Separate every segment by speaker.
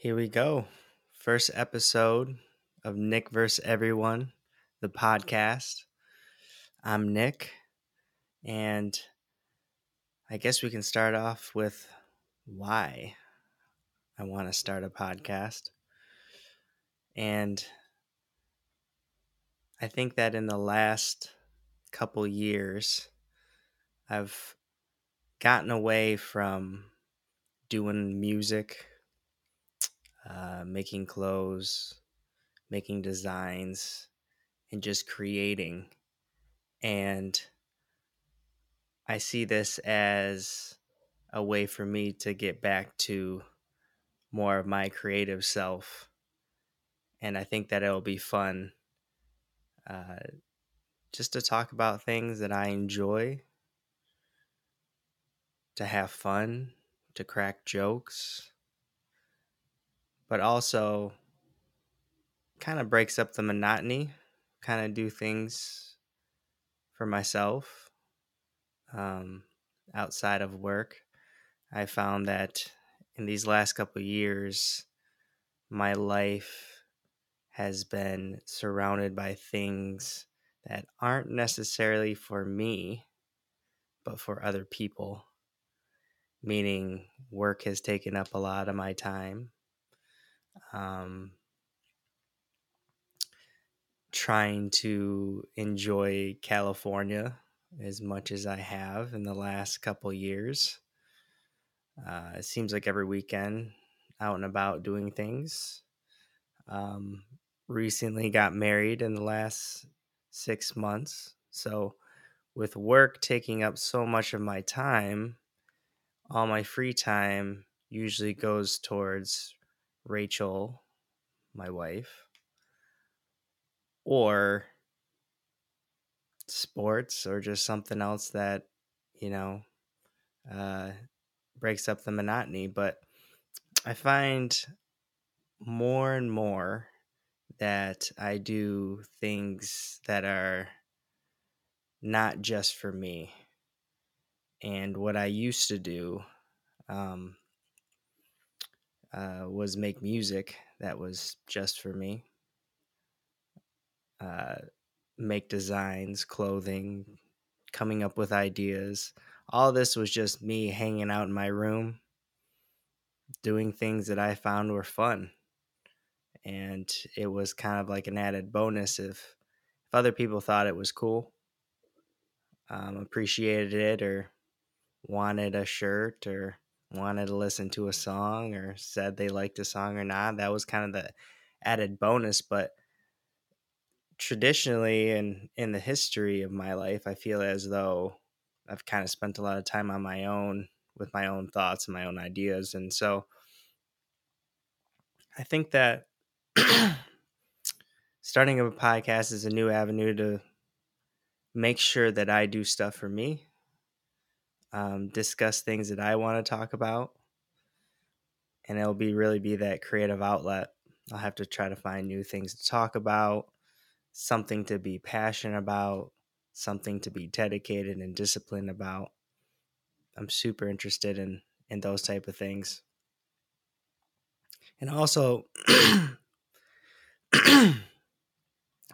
Speaker 1: Here we go. First episode of Nick vs. Everyone, the podcast. I'm Nick, and I guess we can start off with why I want to start a podcast. And I think that in the last couple years, I've gotten away from doing music uh, making clothes, making designs, and just creating. And I see this as a way for me to get back to more of my creative self. And I think that it'll be fun uh, just to talk about things that I enjoy, to have fun, to crack jokes but also kind of breaks up the monotony, kind of do things for myself um, outside of work. I found that in these last couple years, my life has been surrounded by things that aren't necessarily for me, but for other people. Meaning, work has taken up a lot of my time um, trying to enjoy California as much as I have in the last couple years. Uh, it seems like every weekend out and about doing things. Um, recently got married in the last six months. So, with work taking up so much of my time, all my free time usually goes towards Rachel, my wife, or sports or just something else that, you know, uh, breaks up the monotony. But I find more and more that I do things that are not just for me. And what I used to do, um, uh, was make music that was just for me. Uh, make designs, clothing, coming up with ideas. All this was just me hanging out in my room, doing things that I found were fun. And it was kind of like an added bonus if if other people thought it was cool, um, appreciated it, or wanted a shirt or wanted to listen to a song or said they liked a song or not. That was kind of the added bonus. But traditionally and in, in the history of my life, I feel as though I've kind of spent a lot of time on my own with my own thoughts and my own ideas. And so I think that starting a podcast is a new avenue to make sure that I do stuff for me um, discuss things that I want to talk about, and it'll be really be that creative outlet. I'll have to try to find new things to talk about, something to be passionate about, something to be dedicated and disciplined about. I'm super interested in in those type of things. And also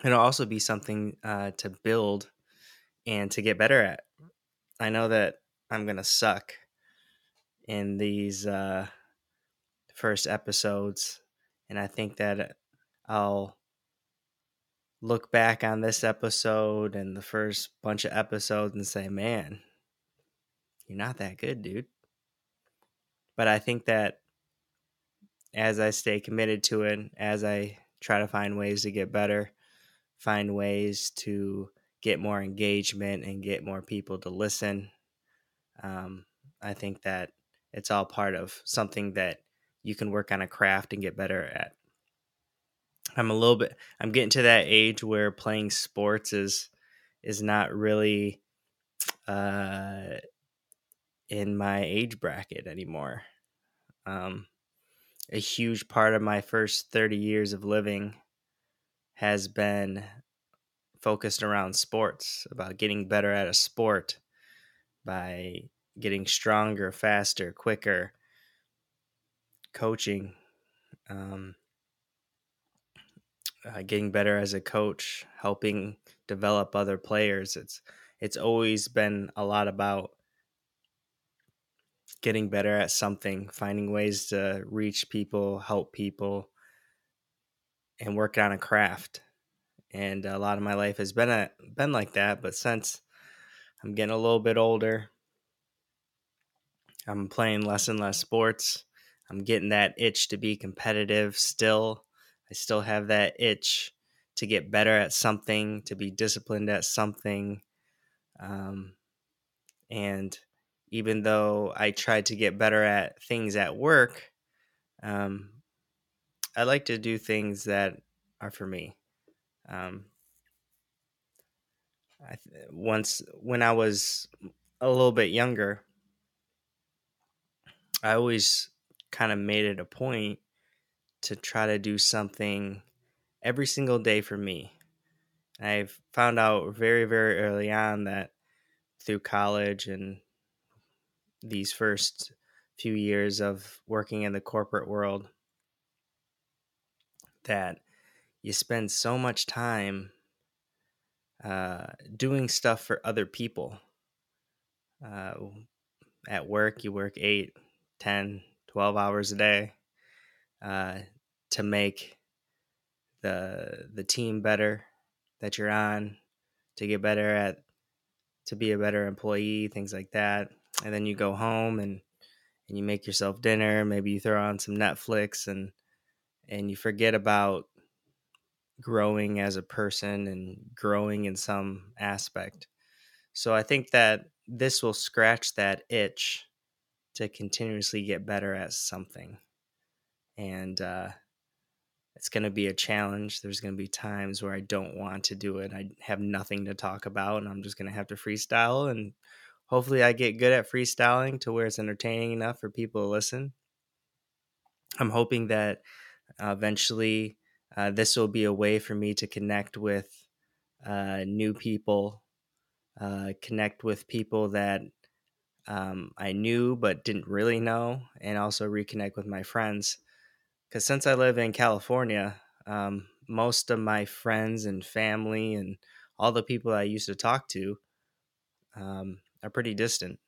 Speaker 1: it'll also be something uh, to build and to get better at. I know that I'm gonna suck in these uh, first episodes, and I think that I'll look back on this episode and the first bunch of episodes and say, "Man, you're not that good, dude." But I think that as I stay committed to it, as I try to find ways to get better, find ways to get more engagement and get more people to listen um, I think that it's all part of something that you can work on a craft and get better at. I'm a little bit I'm getting to that age where playing sports is is not really uh in my age bracket anymore. Um a huge part of my first 30 years of living has been focused around sports, about getting better at a sport by getting stronger, faster, quicker, coaching, um, uh, getting better as a coach, helping develop other players. It's it's always been a lot about getting better at something, finding ways to reach people, help people, and work on a craft. And a lot of my life has been a, been like that. But since I'm getting a little bit older, I'm playing less and less sports. I'm getting that itch to be competitive still. I still have that itch to get better at something, to be disciplined at something. Um, and even though I tried to get better at things at work, um, I like to do things that are for me. Um, I, once when I was a little bit younger, I always kind of made it a point to try to do something every single day for me. I've found out very, very early on that through college and these first few years of working in the corporate world that you spend so much time uh, doing stuff for other people. Uh, at work, you work 8, 10, 12 hours a day uh, to make the the team better that you're on, to get better at to be a better employee, things like that. And then you go home and and you make yourself dinner, maybe you throw on some Netflix and and you forget about growing as a person and growing in some aspect. So I think that this will scratch that itch to continuously get better at something. And uh, it's going to be a challenge. There's going to be times where I don't want to do it. I have nothing to talk about, and I'm just going to have to freestyle. And hopefully, I get good at freestyling to where it's entertaining enough for people to listen. I'm hoping that uh, eventually uh, this will be a way for me to connect with uh, new people, uh, connect with people that um, I knew but didn't really know, and also reconnect with my friends because since I live in California, um, most of my friends and family and all the people I used to talk to um, are pretty distant.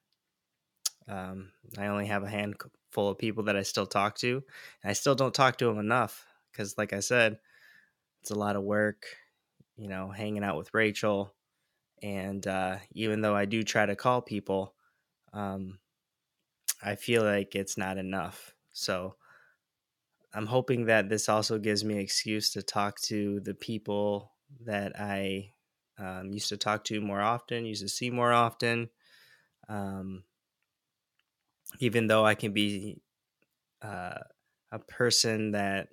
Speaker 1: Um, I only have a handful of people that I still talk to, and I still don't talk to them enough because, like I said, it's a lot of work, you know, hanging out with Rachel. And uh, even though I do try to call people, um, I feel like it's not enough. So I'm hoping that this also gives me an excuse to talk to the people that I um, used to talk to more often, used to see more often. Um, even though I can be uh, a person that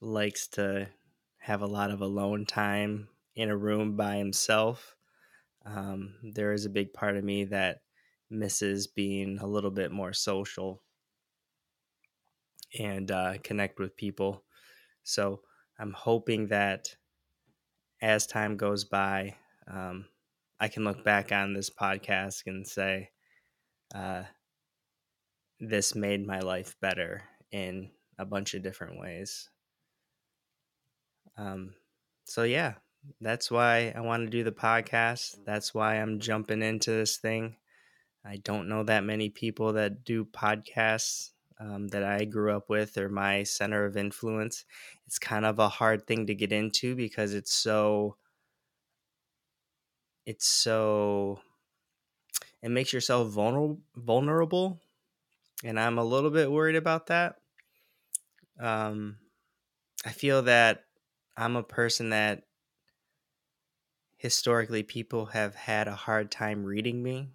Speaker 1: likes to have a lot of alone time in a room by himself, um, there is a big part of me that misses being a little bit more social and uh, connect with people. So I'm hoping that as time goes by, um, I can look back on this podcast and say, uh, this made my life better in a bunch of different ways. Um, so, yeah, that's why I want to do the podcast. That's why I'm jumping into this thing. I don't know that many people that do podcasts um, that I grew up with or my center of influence. It's kind of a hard thing to get into because it's so, it's so, it makes yourself vulnerable, vulnerable, and I'm a little bit worried about that. Um, I feel that I'm a person that historically people have had a hard time reading me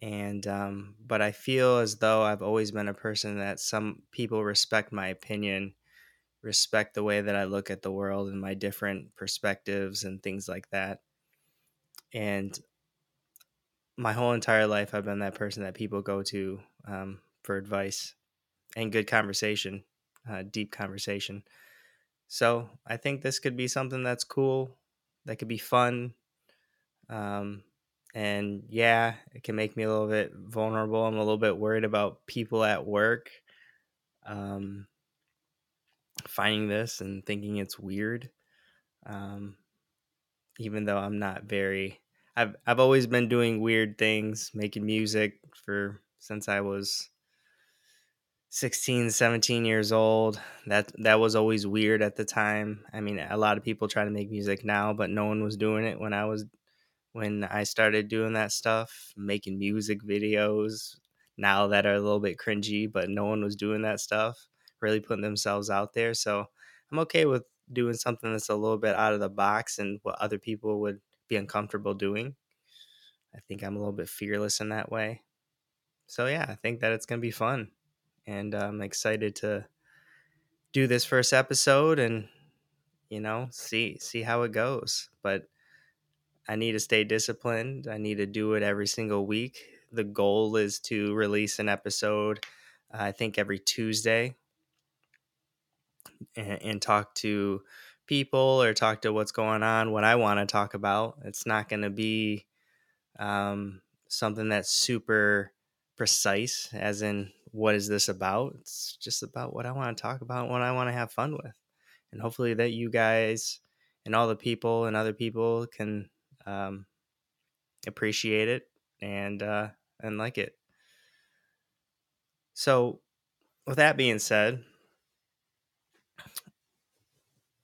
Speaker 1: and um, but I feel as though I've always been a person that some people respect my opinion, respect the way that I look at the world and my different perspectives and things like that. And my whole entire life, I've been that person that people go to um, for advice and good conversation, uh, deep conversation. So I think this could be something that's cool, that could be fun. Um, and yeah, it can make me a little bit vulnerable. I'm a little bit worried about people at work. Um, finding this and thinking it's weird. Um, even though I'm not very, I've I've always been doing weird things, making music for since I was 16 17 years old. That that was always weird at the time. I mean a lot of people try to make music now but no one was doing it when i was when i started doing that stuff making music videos now that are a little bit cringy but no one was doing that stuff really putting themselves out there. So i'm okay with doing something that's a little bit out of the box and what other people would be uncomfortable doing. I think i'm a little bit fearless in that way. So yeah i think that it's going to be fun and I'm excited to do this first episode and you know see see how it goes. But I need to stay disciplined. I need to do it every single week. The goal is to release an episode, uh, I think every Tuesday, and, and talk to people or talk to what's going on, what I want to talk about. It's not going to be um, something that's super precise, as in what is this about? It's just about what I want to talk about, what I want to have fun with. And hopefully that you guys and all the people and other people can um, appreciate it and uh, and like it. So, with that being said,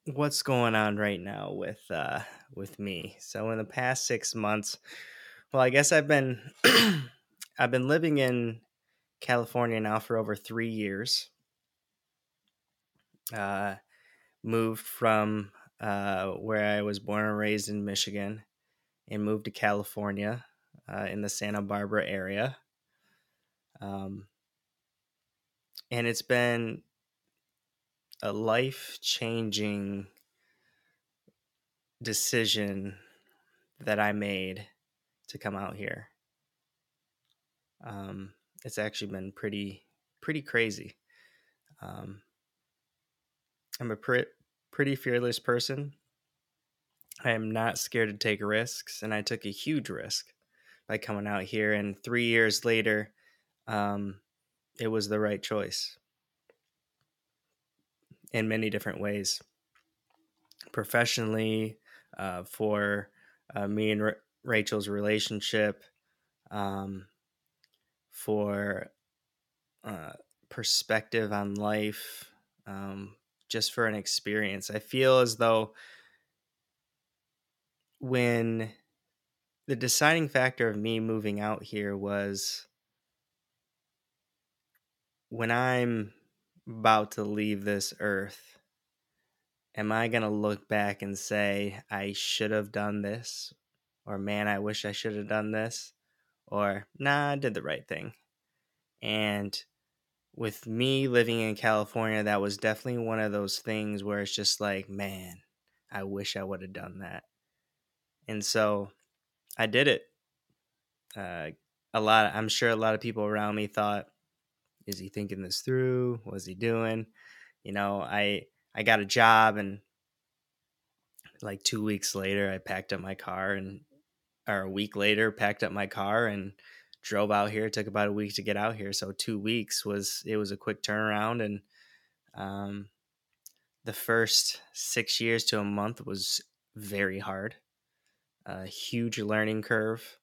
Speaker 1: what's going on right now with uh, with me? So, in the past six months, well, I guess I've been I've been living in California now for over three years. Uh, moved from uh, where I was born and raised in Michigan and moved to California uh, in the Santa Barbara area. Um, and it's been a life changing decision that I made to come out here. Um, it's actually been pretty pretty crazy. Um, I'm a pre- pretty fearless person. I am not scared to take risks, and I took a huge risk by coming out here. And three years later, um, it was the right choice in many different ways. Professionally, uh, for uh, me and Rachel's relationship, um, for uh, perspective on life, um, just for an experience. I feel as though when the deciding factor of me moving out here was when I'm about to leave this earth, am I going to look back and say, I should have done this? Or, man, I wish I should have done this? Or nah, I did the right thing. And with me living in California, that was definitely one of those things where it's just like, man, I wish I would have done that. And so I did it. Uh, a lot, I'm sure a lot of people around me thought, is he thinking this through? What's he doing? You know, I I got a job and like two weeks later I packed up my car and or a week later, packed up my car and drove out here. It took about a week to get out here, so two weeks was it was a quick turnaround. And um, the first six years to a month was very hard, a huge learning curve.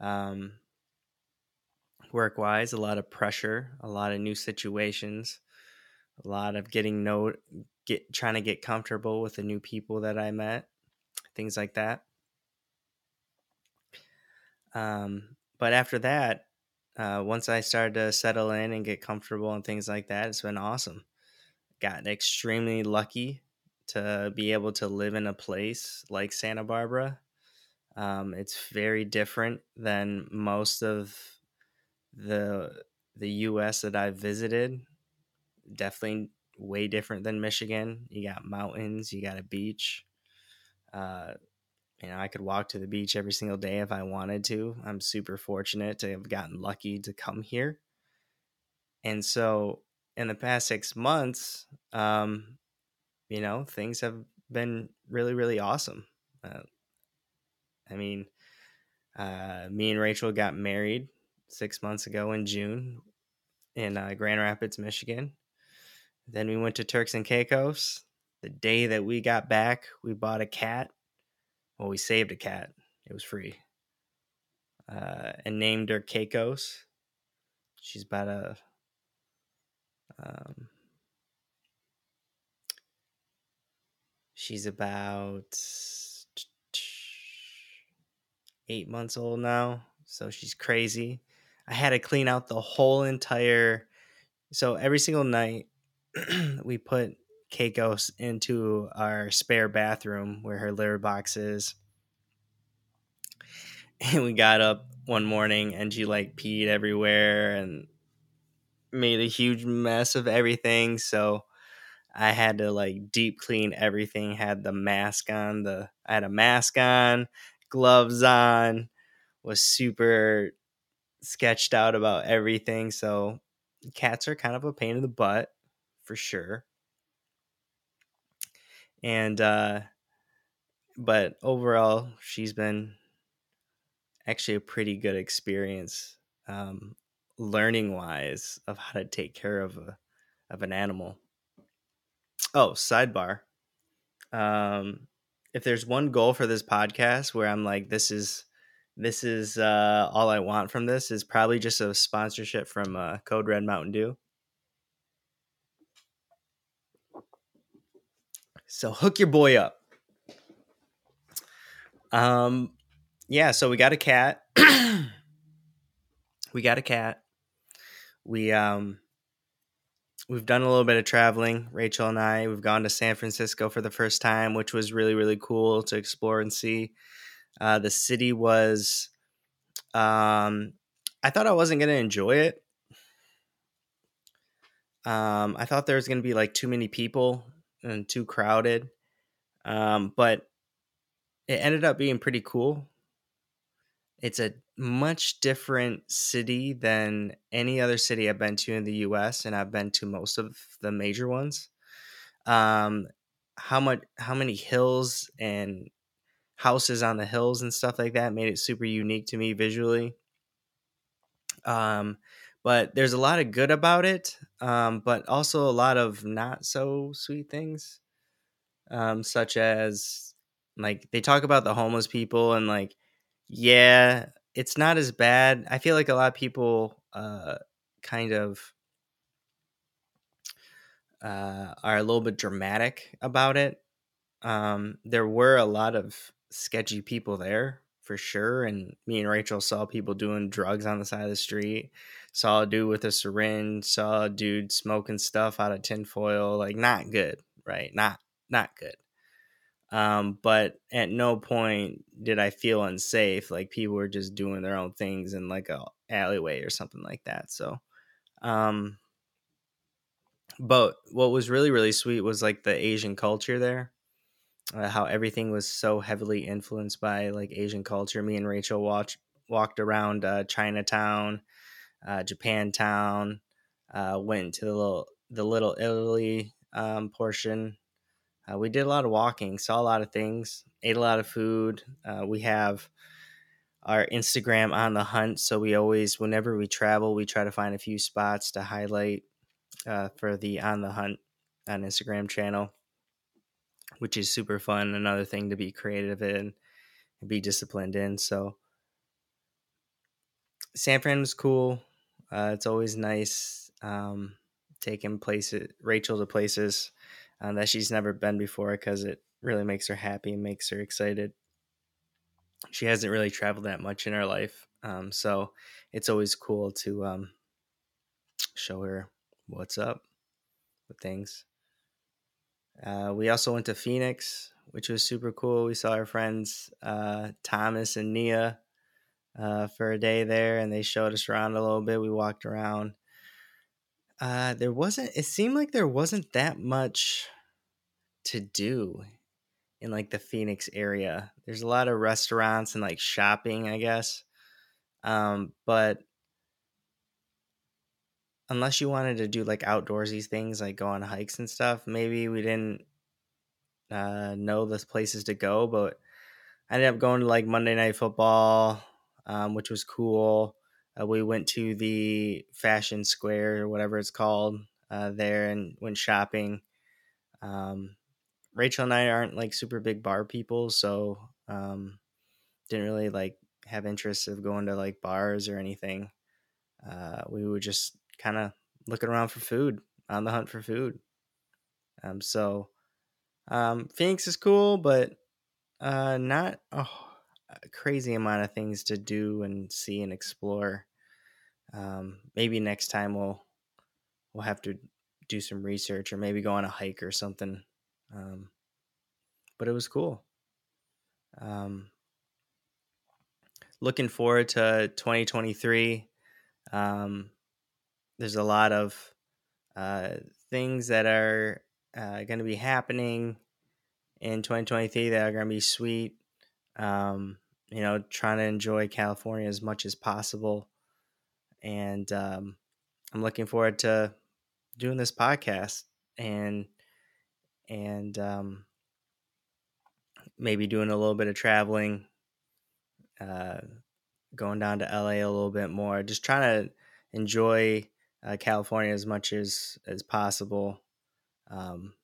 Speaker 1: Um, work wise, a lot of pressure, a lot of new situations, a lot of getting know get trying to get comfortable with the new people that I met, things like that. Um, but after that, uh, once I started to settle in and get comfortable and things like that, it's been awesome. Got extremely lucky to be able to live in a place like Santa Barbara. Um, it's very different than most of the the U.S. that I've visited. Definitely way different than Michigan. You got mountains, you got a beach. Uh, you know, I could walk to the beach every single day if I wanted to. I'm super fortunate to have gotten lucky to come here. And so in the past six months, um, you know, things have been really, really awesome. Uh, I mean, uh, me and Rachel got married six months ago in June in uh, Grand Rapids, Michigan. Then we went to Turks and Caicos. The day that we got back, we bought a cat. Well, we saved a cat. It was free. Uh, and named her Caicos. She's about a um, she's about eight months old now, so she's crazy. I had to clean out the whole entire. So every single night, we put Caicos into our spare bathroom where her litter box is. And we got up one morning and she like peed everywhere and made a huge mess of everything. So I had to like deep clean everything. Had the mask on. The I had a mask on, gloves on. Was super sketched out about everything. So cats are kind of a pain in the butt for sure. And uh but overall she's been actually a pretty good experience um learning wise of how to take care of a of an animal. Oh, sidebar. Um if there's one goal for this podcast where I'm like this is this is uh all I want from this is probably just a sponsorship from uh Code Red Mountain Dew. So hook your boy up. Um yeah, so we got a cat. we got a cat. We um we've done a little bit of traveling, Rachel and I. We've gone to San Francisco for the first time, which was really really cool to explore and see. Uh the city was um I thought I wasn't going to enjoy it. Um I thought there was going to be like too many people and too crowded. Um but it ended up being pretty cool. It's a much different city than any other city I've been to in the US and I've been to most of the major ones. Um how much how many hills and houses on the hills and stuff like that made it super unique to me visually. Um but there's a lot of good about it, um, but also a lot of not so sweet things, um, such as like they talk about the homeless people and like yeah it's not as bad. I feel like a lot of people uh kind of uh are a little bit dramatic about it. Um there were a lot of sketchy people there for sure and me and rachel saw people doing drugs on the side of the street saw a dude with a syringe saw a dude smoking stuff out of tinfoil like not good right not not good um, but at no point did I feel unsafe. Like people were just doing their own things in like a alleyway or something like that. So, um, but what was really really sweet was like the Asian culture there. Uh, how everything was so heavily influenced by like Asian culture. Me and Rachel watched walked around uh, Chinatown, uh, Japantown, uh, went to the little the little Italy um, portion uh, we did a lot of walking, saw a lot of things, ate a lot of food. Uh, we have our Instagram on the hunt, so we always, whenever we travel, we try to find a few spots to highlight uh, for the on the hunt on Instagram channel, which is super fun. Another thing to be creative in and be disciplined in. So San Fran was cool. Uh, it's always nice um, taking places, Rachel to places uh, that she's never been before because it really makes her happy and makes her excited. She hasn't really traveled that much in her life, um, so it's always cool to um, show her what's up with things. Uh, we also went to Phoenix, which was super cool. We saw our friends uh, Thomas and Nia uh, for a day there, and they showed us around a little bit. We walked around. Uh, there wasn't. It seemed like there wasn't that much to do in like the Phoenix area. There's a lot of restaurants and like shopping, I guess. Um, but unless you wanted to do like outdoorsy things, like go on hikes and stuff, maybe we didn't uh, know the places to go. But I ended up going to like Monday Night Football, um, which was cool. Uh, we went to the Fashion Square or whatever it's called uh, there and went shopping. Um, Rachel and I aren't like super big bar people, so um, didn't really like have interest of going to like bars or anything. Uh, we would just kind of looking around for food, on the hunt for food. Um, so um, Phoenix is cool, but uh, not a, crazy amount of things to do and see and explore. Um, maybe next time we'll we'll have to do some research or maybe go on a hike or something. Um, but it was cool. Um, looking forward to 2023. Um, there's a lot of uh, things that are uh, going to be happening in 2023 that are going to be sweet. Um, you know, trying to enjoy California as much as possible. And um, I'm looking forward to doing this podcast and and um, maybe doing a little bit of traveling, uh, going down to LA a little bit more, just trying to enjoy uh, California as much as as possible. Um,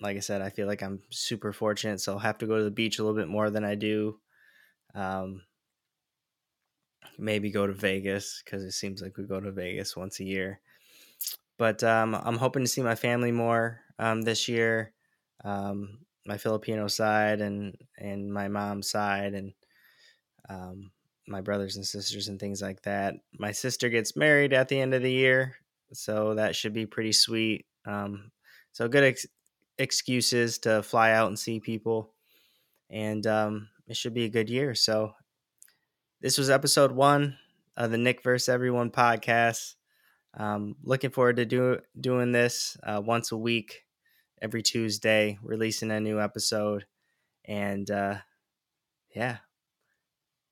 Speaker 1: like I said, I feel like I'm super fortunate, so I'll have to go to the beach a little bit more than I do. Um, maybe go to Vegas because it seems like we go to Vegas once a year. But um, I'm hoping to see my family more um, this year, um, my Filipino side and and my mom's side, and um, my brothers and sisters and things like that. My sister gets married at the end of the year, so that should be pretty sweet. Um, so good ex- excuses to fly out and see people, and um, it should be a good year. So this was episode one of the Nick vs. Everyone podcast. Um, looking forward to do, doing this uh, once a week, every Tuesday, releasing a new episode. And uh, yeah,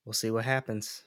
Speaker 1: we'll see what happens.